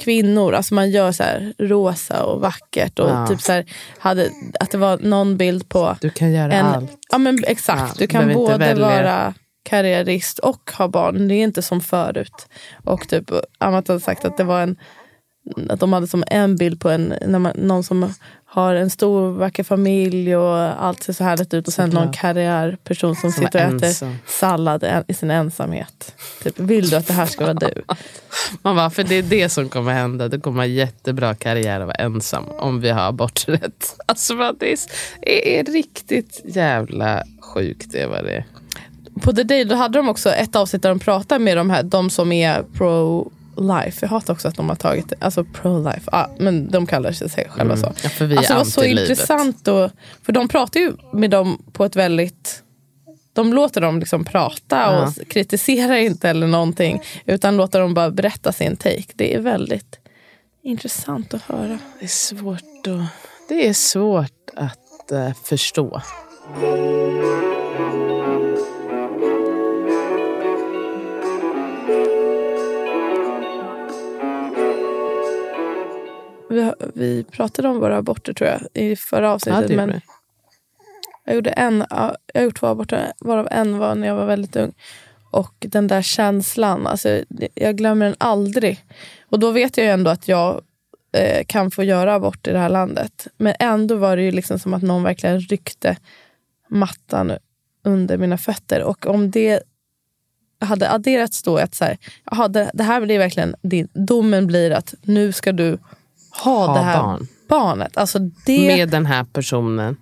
kvinnor. Alltså man gör så här rosa och vackert. Och Ja. typ så här, hade, att det var någon bild på Du kan göra en, allt. Ja men exakt, Ja, du kan både välja. vara karriärist och ha barn. Det är inte som förut. Och typ Amat hade sagt att det var en att de hade som en bild på en, när man, någon som har en stor vacker familj och allt ser så härligt ut och sen någon karriärperson som, Som sitter och äter ensam. sallad en- i sin ensamhet. Typ, vill du att det här ska vara du? <laughs> Man bara, för det är det som kommer hända. Det kommer ha jättebra karriär att vara ensam om vi har aborträtt. <laughs> Alltså det är, är, är riktigt jävla sjukt det vad det. På The Day då hade de också ett avsnitt där de pratar med de här, de som är pro-life. Jag hatar också att de har tagit det. Alltså pro-life. Ja, men de kallar sig själva så. Ja, för vi är alltså, det var så intressant. Och, för de pratar ju med dem på ett väldigt... De låter dem liksom prata och Ja. kritiserar inte eller någonting. Utan låter dem bara berätta sin take. Det är väldigt intressant att höra. Det är svårt att, det är svårt att eh, förstå. Vi, vi pratade om våra aborter tror jag i förra Ja, avsnittet. det men. Jag gjorde en, ja, jag har gjort två aborter, varav en var när jag var väldigt ung. Och den där känslan, alltså, jag glömmer den aldrig. Och då vet jag ju ändå att jag eh, kan få göra abort i det här landet. Men ändå var det ju liksom som att någon verkligen ryckte mattan under mina fötter. Och om det hade adderats då att så här, jaha, det, det här blir verkligen din, domen blir att nu ska du ha, Ha det här barn. barnet. Alltså det, Med den här personen.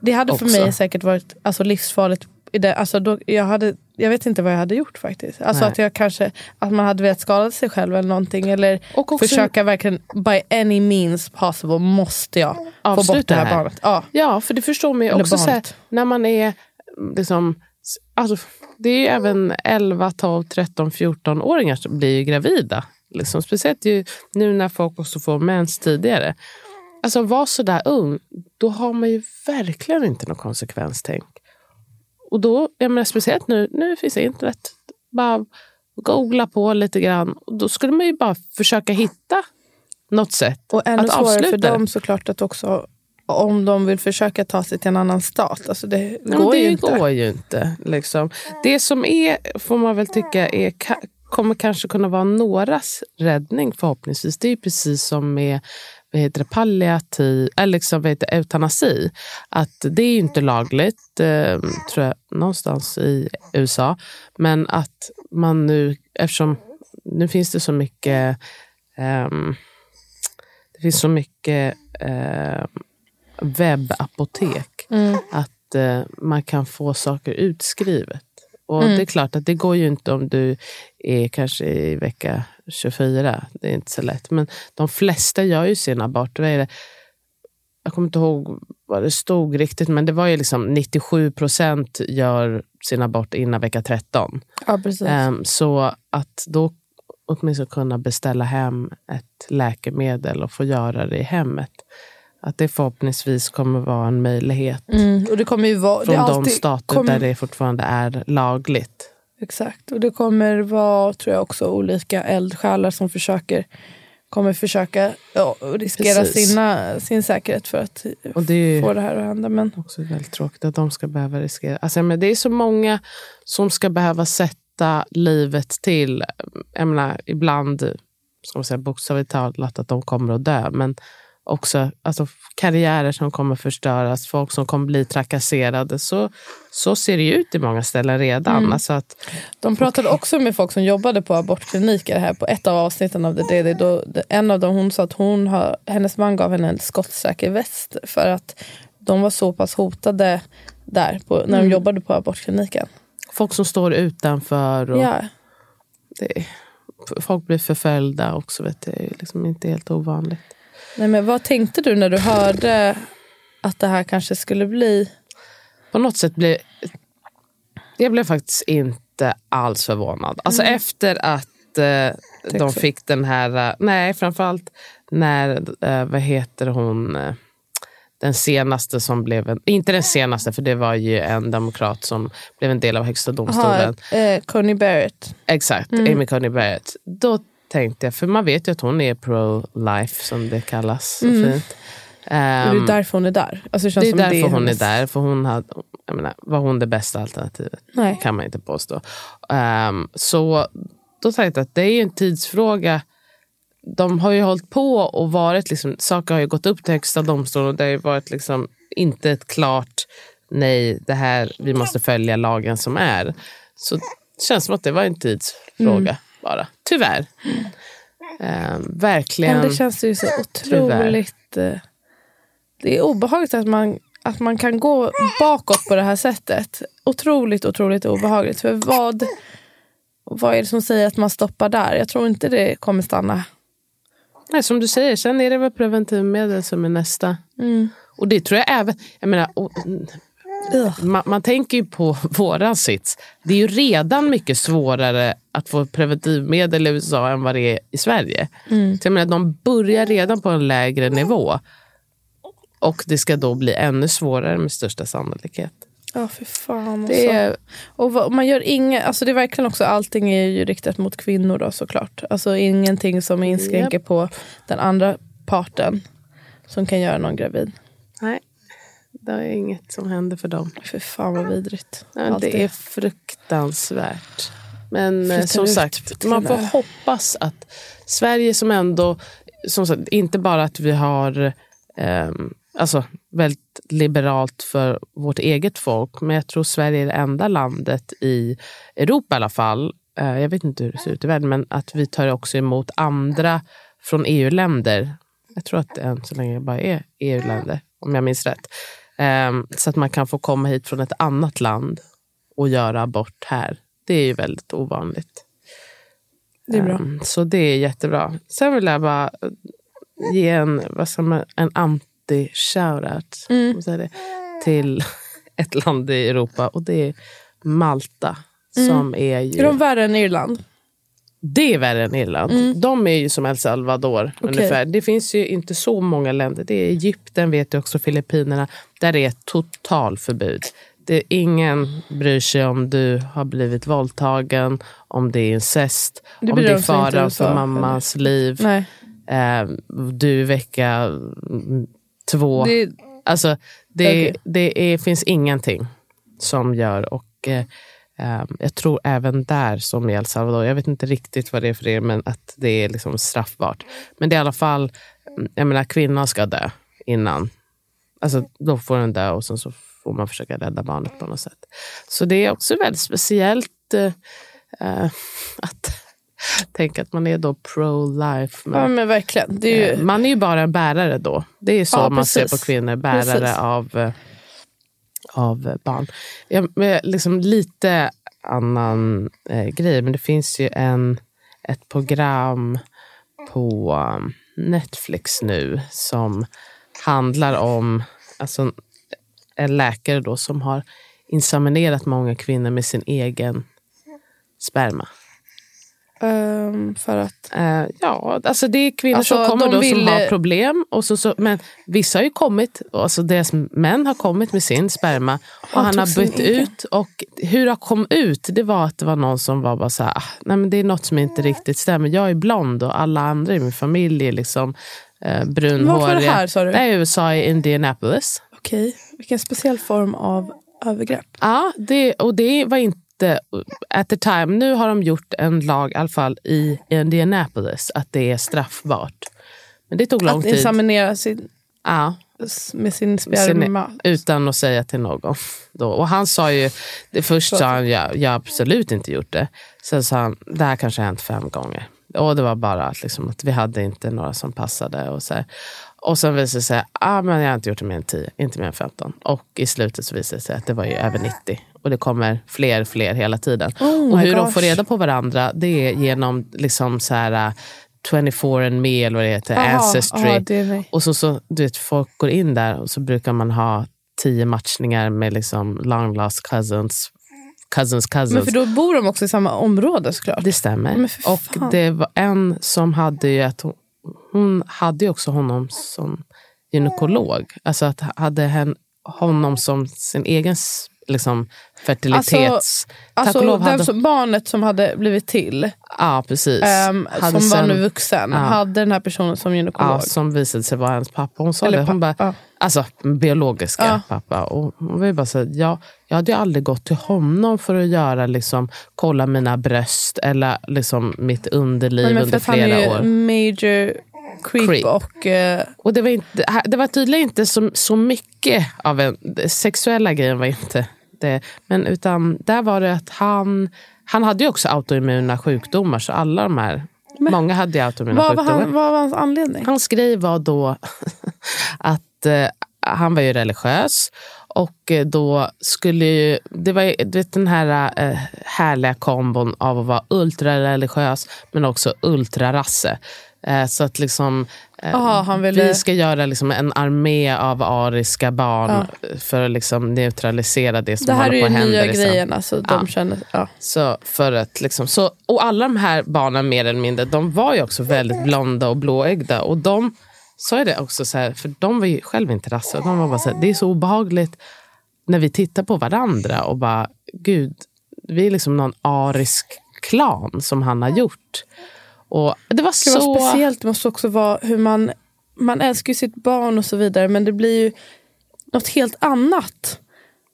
det hade för också. mig säkert varit alltså, livsfarligt i det, alltså då, jag, hade, jag vet inte vad jag hade gjort faktiskt. Alltså Nej. att jag kanske att man hade velat skada sig själv eller någonting. Eller också- försöka verkligen, by any means possible måste jag få bort det här, här. barnet. Ja. Ja, för det förstår man ju Eller också så här, när man är liksom, alltså, det är ju även 11, 12, 13, 14-åringar som blir gravida. Liksom, speciellt ju nu när folk också får mens tidigare. Alltså var så där ung, då har man ju verkligen inte någon konsekvenstänk. Och då, jag menar speciellt nu, nu finns internet. Bara googla på lite grann. Och då skulle man ju bara försöka hitta något sätt Och ännu att svårare för dem såklart att också om de vill försöka ta sig till en annan stat. Alltså det går det ju inte. går ju inte. Liksom. Det som är, får man väl tycka, är, kommer kanske kunna vara någras räddning förhoppningsvis. Det är ju precis som med vad heter det, palliativ, eller liksom, vad heter det, eutanasi. Att det är inte lagligt, eh, tror jag, någonstans i USA. Men att man nu, eftersom nu finns det så mycket ehm, det finns så mycket eh, webbapotek Mm. att eh, man kan få saker utskrivet. Och Mm. Det är klart att det går ju inte om du är kanske i vecka 24. Det är inte så lätt. Men de flesta gör ju sin abort. Jag kommer inte ihåg vad det stod riktigt, men det var ju liksom 97 procent gör sin abort innan vecka 13. Ja, precis. Ehm, så att då åtminstone kunna beställa hem ett läkemedel och få göra det i hemmet. Att det förhoppningsvis kommer vara en möjlighet Mm. Och det kommer ju vara... från de stater kommer- där det fortfarande är lagligt. Exakt. Och det kommer vara, tror jag, också olika eldsjälar som försöker kommer försöka ja, riskera Precis. sina, sin säkerhet för att det få det här att hända. Men också väldigt tråkigt att de ska behöva riskera. Alltså, men det är så många som ska behöva sätta livet till. Jag menar, ibland, ska man säga bokstavligt talat, att de kommer att dö. Men också alltså, karriärer som kommer förstöras, folk som kommer bli trakasserade. Så, så ser det ut i många ställen redan. Mm. Alltså att, de pratade också med folk som jobbade på abortkliniker här på ett av avsnitten av The Daily. Då, en av dem hon sa att hon har, hennes man gav henne en skottsäker väst för att de var så pass hotade där på, när de Mm. jobbade på abortkliniken. folk som står utanför. Och Ja. det, folk blir förföljda också. Vet du, det är liksom inte helt ovanligt. Nej, men vad tänkte du när du hörde att det här kanske skulle bli... på något sätt blev... Jag blev faktiskt inte alls förvånad. Alltså efter att eh, de fick den här... eh, nej, framförallt när, eh, vad heter hon, eh, den senaste som blev en... Inte den senaste, för det var ju en demokrat som blev en del av högsta domstolen. Aha, eh, Coney Barrett. Exakt, Amy Coney Barrett. Då tänkte jag, för man vet ju att hon är pro-life som det kallas så fint. Och det är Ehm, därför hon är där. Alltså det det är därför hon är hennes- där. För hon hade, jag menar, var hon det bästa alternativet? Nej. kan man inte påstå. Ehm, så då tänkte jag att det är en tidsfråga. De har ju hållit på och varit, liksom, saker har ju gått upp till högsta domstolen och det har ju varit liksom inte ett klart nej, det här, vi måste följa lagen som är. Så det känns som att det var en tidsfråga Mm. Bara. Tyvärr. Ehm, verkligen. Men det känns ju så otroligt... eh, Det är obehagligt att man, att man kan gå bakåt på det här sättet. Otroligt, otroligt obehagligt. För vad, vad är det som säger att man stoppar där? Jag tror inte det kommer stanna. Nej, som du säger, sen är det väl preventivmedel som är nästa. Mm. Och det tror jag även... Jag menar, och, man, man tänker ju på <laughs> våran sits. Det är ju redan mycket svårare att få preventivmedel i USA än vad det är i Sverige. Mm. Så jag menar, de börjar redan på en lägre nivå. Och det ska då bli ännu svårare med största sannolikhet. Ja, för fan. Det alltså. är, Och vad, man gör inga, alltså det är verkligen också, allting är ju riktat mot kvinnor då såklart. Alltså ingenting som inskränker på den andra parten som kan göra någon gravid. nej, det är inget som händer för dem. För fan vad vidrigt. Ja, det är fruktansvärt. Men eh, Flyttar som sagt, man får hoppas att Sverige som ändå, som sagt, inte bara att vi har ehm, alltså, väldigt liberalt för vårt eget folk, men jag tror Sverige är det enda landet i Europa i alla fall, eh, jag vet inte hur det ser ut i världen, men att vi tar också emot andra från EU-länder. Jag tror att det än så länge bara är EU-länder, om jag minns rätt. Ehm, så att man kan få komma hit från ett annat land att göra abort här. Det är ju väldigt ovanligt. Det är bra. Ehm, så det är jättebra. Sen vill jag bara ge en, vad ska man, en anti-shoutout Mm. till ett land i Europa och det är Malta. Som är ju... Är de värre än Irland? Det är värre än Irland. De är ju som El Salvador ungefär. Det finns ju inte så många länder. Det är Egypten, vet du också, Filippinerna. Där det är totalförbud. Det är ingen bryr sig om du har blivit våldtagen, om det är incest, Det om det är fara för mammas liv. Nej. Eh, du är vecka mm, två. Det, Alltså, det, Okej. det är, finns ingenting som gör. Och eh, Jag tror även där, som i El Salvador, jag vet inte riktigt vad det är för er, men att det är liksom straffbart. Men det är i alla fall, mm, jag menar kvinnan ska dö innan. Alltså, då får den dö och sen så får man försöka rädda barnet på något sätt. Så det är också väldigt speciellt eh, eh, <laughs> att tänka att man är då pro-life. ja, men verkligen. Är ju, Eh, Man är ju bara en bärare då. Det är så Ja, man ser på kvinnor, bärare Precis. av, eh, av eh, barn. Ja, liksom lite annan eh, grej, men det finns ju en, ett program på um, Netflix nu som handlar om alltså, en läkare då som har inseminerat många kvinnor med sin egen sperma ehm, för att... Eh, ja, alltså det är kvinnor Alltså, som kommer då vill- som har problem. Och så, så, men vissa har ju kommit, alltså deras män har kommit med sin sperma och Han han har bytt ut. Och hur det kom ut, det var att det var någon som var bara så här, "Ah, nej men det är något som inte riktigt stämmer. Jag är blond och alla andra i min familj är liksom eh, brunhåriga. Vart var det här, sa du? Det är i USA, i Indianapolis. Okej, vilken speciell form av övergrepp. Ja, det, och det var inte at the time. Nu har de gjort en lag, i alla fall i Indianapolis, att det är straffbart. Men det tog lång Att tid. inseminera sin, Ja, med sin sperma. utan att säga till någon. Då. Och han sa ju, det först sa han, jag, jag har absolut inte gjort det. Sen sa han, det här kanske har hänt fem gånger. Och det var bara att, liksom, att vi hade inte några som passade. Och, så här. och sen visade det sig, ah, men jag har inte gjort det mer än 10, inte mer än 15. Och i slutet så visade det sig att det var ju över 90. Och det kommer fler fler hela tiden. Oh och hur de gosh. får reda på varandra, det är genom liksom så här, äh, 24andMe eller vad det heter, Aha, Ancestry. aha, det. Och så, så du vet, folk går in där och så brukar man ha tio matchningar med liksom long lost cousins, cousins cousins. Men för då bor de också i samma område såklart. Det stämmer. Och det var en som hade ju att hon, hon hade ju också honom som gynekolog. Alltså att hade hen, honom som sin egen liksom, fertilitets... Alltså och lov den hade, som, barnet som hade blivit till, ja, precis. Hade som var sen- nu vuxen, ja. hade den här personen som gynekolog. Ja, som visade sig vara hennes pappa. Hon sa Eller det. Hon bara, pappa. Ja. Alltså biologiska Ja. pappa. Och var ju bara så, här, jag, hade ju aldrig gått till honom för att göra liksom, kolla mina bröst eller liksom, mitt underliv Nej, men under flera år. major creep, Creep. och... eh, Och det var, inte, det var tydligen inte så, så mycket av en... Sexuella grejen var inte det. Men utan där var det att han... Han hade ju också autoimmuna sjukdomar. Så alla de här... många hade ju autoimmuna vad, var sjukdomar. han, vad var hans anledning? Hans grej var då <laughs> att eh, han var ju religiös. Och eh, då skulle ju, det var ju, du vet den här eh, härliga kombon av att vara ultrareligiös men också ultrarasse. Eh, så att liksom, eh, Aha, han ville- vi ska göra liksom en armé av ariska barn för att liksom neutralisera det som det här är håller ju på att hända. nya liksom. grejen. Alltså, de Ja. känner, ja. Så för att liksom, så, och alla de här barnen mer eller mindre, de var ju också väldigt blonda och blåögda. Och de sa ju det också, så här, för de var ju själv inte rasse. De var bara så här, det är så obehagligt när vi tittar på varandra och bara, gud, vi är liksom någon arisk klan som han har gjort. Och det var Det var så... speciellt måste också vara hur man... Man älskar ju sitt barn och så vidare men det blir ju något helt annat.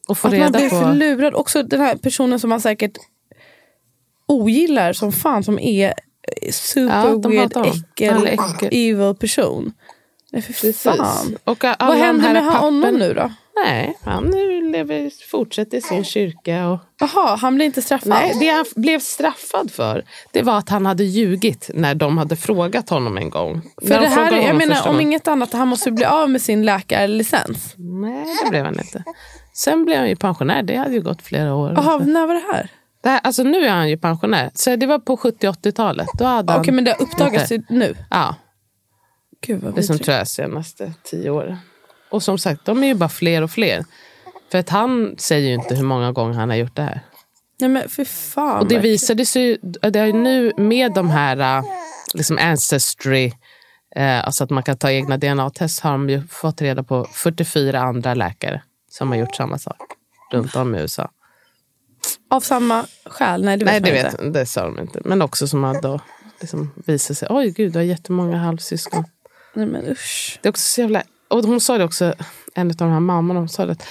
få Att man blir på... förlurad. Också den här personen som man säkert ogillar som fan som är super Ja, weird, äckel, äckel. evil person. Nej för fan. Och alla Vad de händer här med honom nu då? Nej, han lever, fortsätter i sin kyrka. Och... Jaha, han blir inte straffad? Nej, det han blev straffad för det var att han hade ljugit när de hade frågat honom en gång. För När det här, jag menar, om inget annat, han måste bli av med sin läkarlicens. Nej, det blev han inte. Sen blev han ju pensionär. Det hade ju gått flera år. Jaha, när var det här? Det här, alltså nu är han ju pensionär. Så det var på 70-80-talet. Då hade Okej, han... men det har uppdagats nu. Ja, Gud vad det som tror jag senaste tio åren. Och som sagt, de är ju bara fler och fler. För att han säger ju inte hur många gånger han har gjort det här. Nej men för fan. Och det visade sig ju, det är nu med de här äh, liksom ancestry, eh, alltså att man kan ta egna DNA-test, har de ju fått reda på 44 andra läkare som har gjort samma sak runt om i USA. Av samma skäl? Nej det vet Nej, det, inte. vet, det sa de inte. Men också som har då liksom visat sig, oj gud, du har jättemånga halvsyskon. Nej men usch. Det är också så jävla... Och hon sa det också, en av de här mammorna, hon sa det att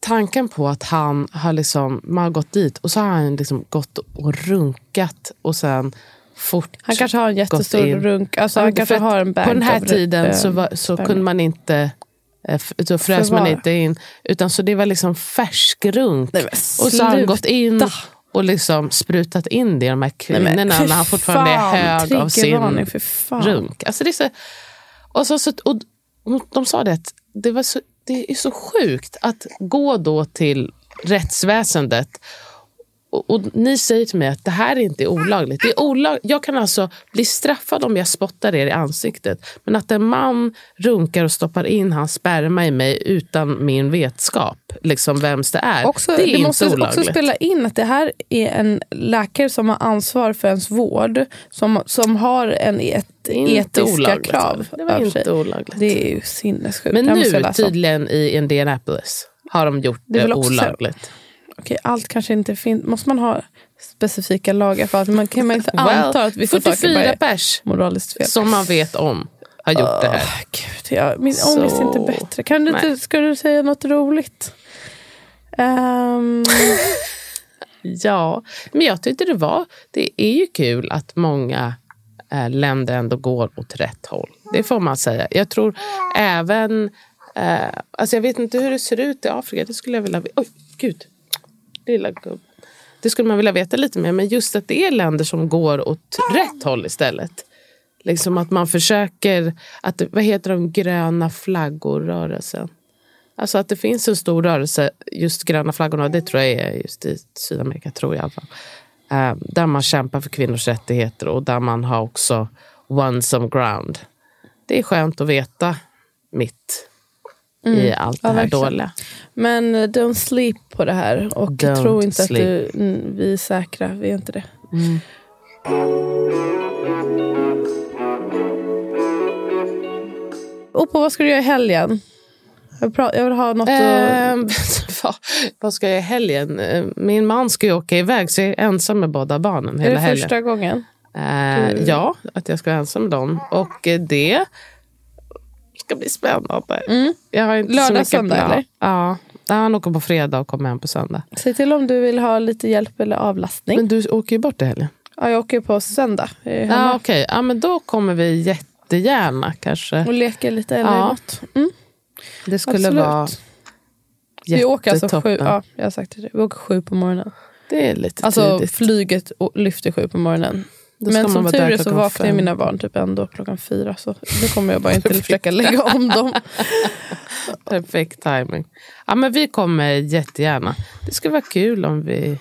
tanken på att han har liksom, man har gått dit och så har han liksom gått och runkat och sen fort Han kanske har en jättestor runk. Alltså han för kanske har en På den här tiden eh, så, var, så kunde man inte eh, så frös man inte in. Utan så det var liksom färsk runk. Nej, och så har han gått in och liksom sprutat in det i de här Nej, men kvinnorna fy när han fortfarande fan, är hög av sin runk. Alltså det är så, och så, så, och de sa det att det, var så, det är så sjukt att gå då till rättsväsendet och, och ni säger till mig att det här inte är olagligt. Det är olag, jag kan alltså bli straffad om jag spottar er i ansiktet. Men att en man runkar och stoppar in hans sperma i mig utan min vetskap, liksom vems det är, Också, det är det inte måste olagligt. också spela in att det här är en läkare som har ansvar för ens vård. Som, som har en et, inte etiska olagligt. krav. Det var inte sig. olagligt. Det är ju sinnessjukt. Men nu tydligen i Indianapolis har de gjort Det det, väl också så- olagligt. Okej, allt kanske inte finns. Måste man ha specifika lagar för att man kan man inte anta att vissa saker bara 44 är pers moraliskt fel. som man vet om har gjort det här. Gud, jag, min Så- ångest är inte bättre. Kan du inte, ska du säga något roligt? Ehm, <laughs> Ja, men jag tyckte det var... Det är ju kul att många eh, länder ändå går åt rätt håll. Det får man säga. Jag tror även... Eh, alltså jag vet inte hur det ser ut i Afrika. Det skulle jag vilja. Oj, gud. Lilla gubb. Det skulle man vilja veta lite mer. Men just att det är länder som går åt rätt håll istället. Liksom att man försöker... Att, vad heter de? Gröna flaggor-rörelsen. Alltså att det finns en stor rörelse, just gröna flaggorna, det tror jag är just i Sydamerika, tror jag i alla fall. Eh, där man kämpar för kvinnors rättigheter och där man har också won some ground. Det är skönt att veta mitt i allt det Mm. Ja, här verkligen. dåliga. Men eh, don't sleep på det här. Och Don't tro inte sleep. att du, mm, vi är säkra. Vi är inte det. Och på vad ska du göra i helgen? Jag vill, pra- jag vill ha något att... Ehm, <laughs> vad, vad ska jag i helgen? Eh, Min man ska ju åka iväg så jag är ensam med båda barnen Är hela det helgen. första gången? Eh, ja, att jag ska vara ensam med dem. Och eh, det ska bli spännande. Jag har inte så Mm. Lördag, mycket söndag, plan. eller? Ja, han åker på fredag och kommer hem på söndag. Säg till om du vill ha lite hjälp eller avlastning. Men du åker ju bort i helgen. Ja, jag åker på söndag. Är Ja, okej. Ja, men då kommer vi jättegärna kanske. och leker lite eller Ja. något. Mm, Det skulle absolut. vara Vi åker alltså sju, ja, jag har sagt det. Vi åker sju på morgonen. Det är lite Alltså tidigt. flyget lyfter sju på morgonen. Men som tur är så vaknar mina barn typ ändå klockan fyra. Så då kommer jag bara inte <laughs> försöka lägga om dem. <laughs> Perfekt timing. Ja, men vi kommer jättegärna. Det skulle vara kul om vi...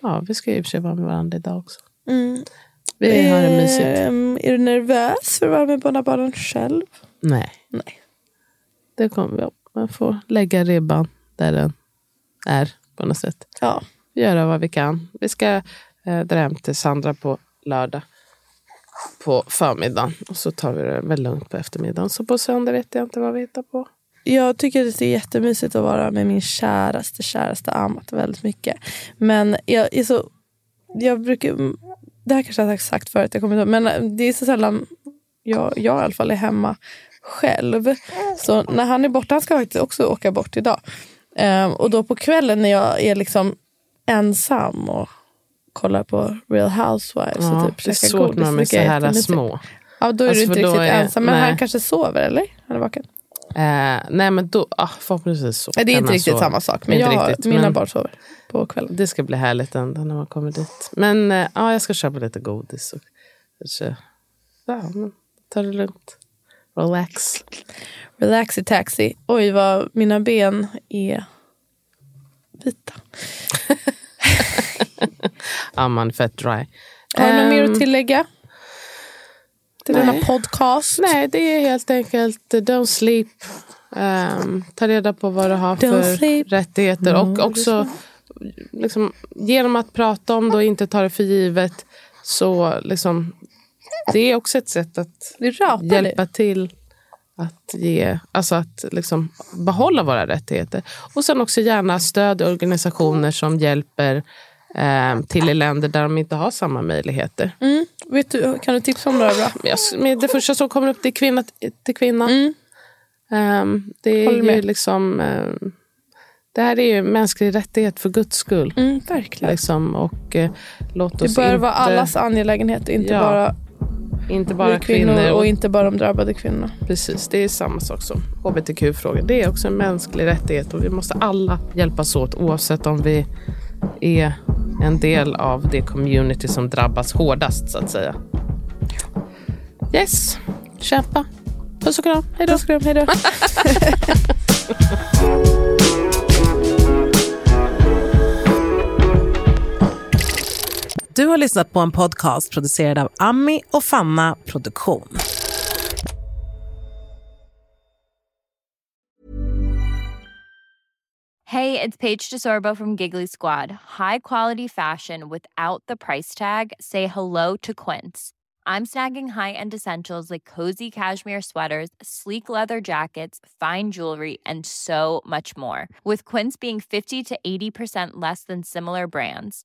Ja, vi ska ju och vara med varandra idag också. Vi har det mysigt. Ehm, är du nervös för att vara med båda barnen själv? Nej, Nej. det kommer vi. Man får lägga ribban där den är på något sätt. Ja. Göra vad vi kan. Vi ska eh, dra hem till Sandra på lördag på förmiddagen. Och så tar vi det väl lugnt på eftermiddagen. Så på söndag vet jag inte vad vi hittar på. Jag tycker att det är jättemysigt att vara med min käraste, käraste Amat väldigt mycket. Men jag är så... Jag brukar... Det här kanske jag har sagt förut, jag kommer inte men eh, det är så sällan jag, jag i alla fall är hemma själv. Så när han är borta, han ska faktiskt också åka bort idag. Ehm, och då på kvällen när jag är liksom ensam och kollar på Real Housewives Ja, och typ det är svårt när de är så här jättemysigt. små. Ja, då är Alltså, du inte riktigt är- ensam. Men nej. han kanske sover, eller? Han är vaken. Eh, nej men då, ah, förhoppningsvis så det är inte riktigt sova. samma sak. Men jag, riktigt, mina men barn sover på kvällen. Det ska bli härligt ändå när man kommer dit. Men eh, ja, jag ska köpa lite godis. Och, kanske, ja, men, ta det lugnt. Relax. Relaxy taxi. Oj vad mina ben är vita. <laughs> Ja, man är fett dry. Har du något mer Ehm, att tillägga? Till nej. denna podcast? Nej, det är helt enkelt uh, don't sleep. Ehm, ta reda på vad du har Don't för sleep. rättigheter. Och också liksom, genom att prata om det och inte ta det för givet. Så liksom, det är också ett sätt att hjälpa det. till att ge, alltså att liksom behålla våra rättigheter. Och sen också gärna stöd organisationer som hjälper eh, till i länder där de inte har samma möjligheter. Mm. Vet du, kan du tipsa om några bra? Jag, det första som kommer upp det är kvinna till kvinna. Ehm, det är ju liksom... ehm, det här är ju mänsklig rättighet för guds skull. Mm, verkligen. Liksom, och eh, låt oss Det bör inte, vara allas angelägenhet, inte Ja, bara, inte bara vi kvinnor, kvinnor. och inte bara de drabbade kvinnorna. Precis, det är samma sak som hbtq-frågan. Det är också en mänsklig rättighet och vi måste alla hjälpas åt oavsett om vi är en del av det community som drabbas hårdast så att säga. Yes, kämpa. Puss och kram, hej då. Puss och kram, hej då. <laughs> Du har lyssnat på en podcast producerad av Ami och Fanna Produktion. Hey, it's Paige DeSorbo from Giggly Squad. High quality fashion without the price tag. Say hello to Quince. I'm snagging high-end essentials like cozy cashmere sweaters, sleek leather jackets, fine jewelry, and so much more. With Quince being 50 to 80% less than similar brands.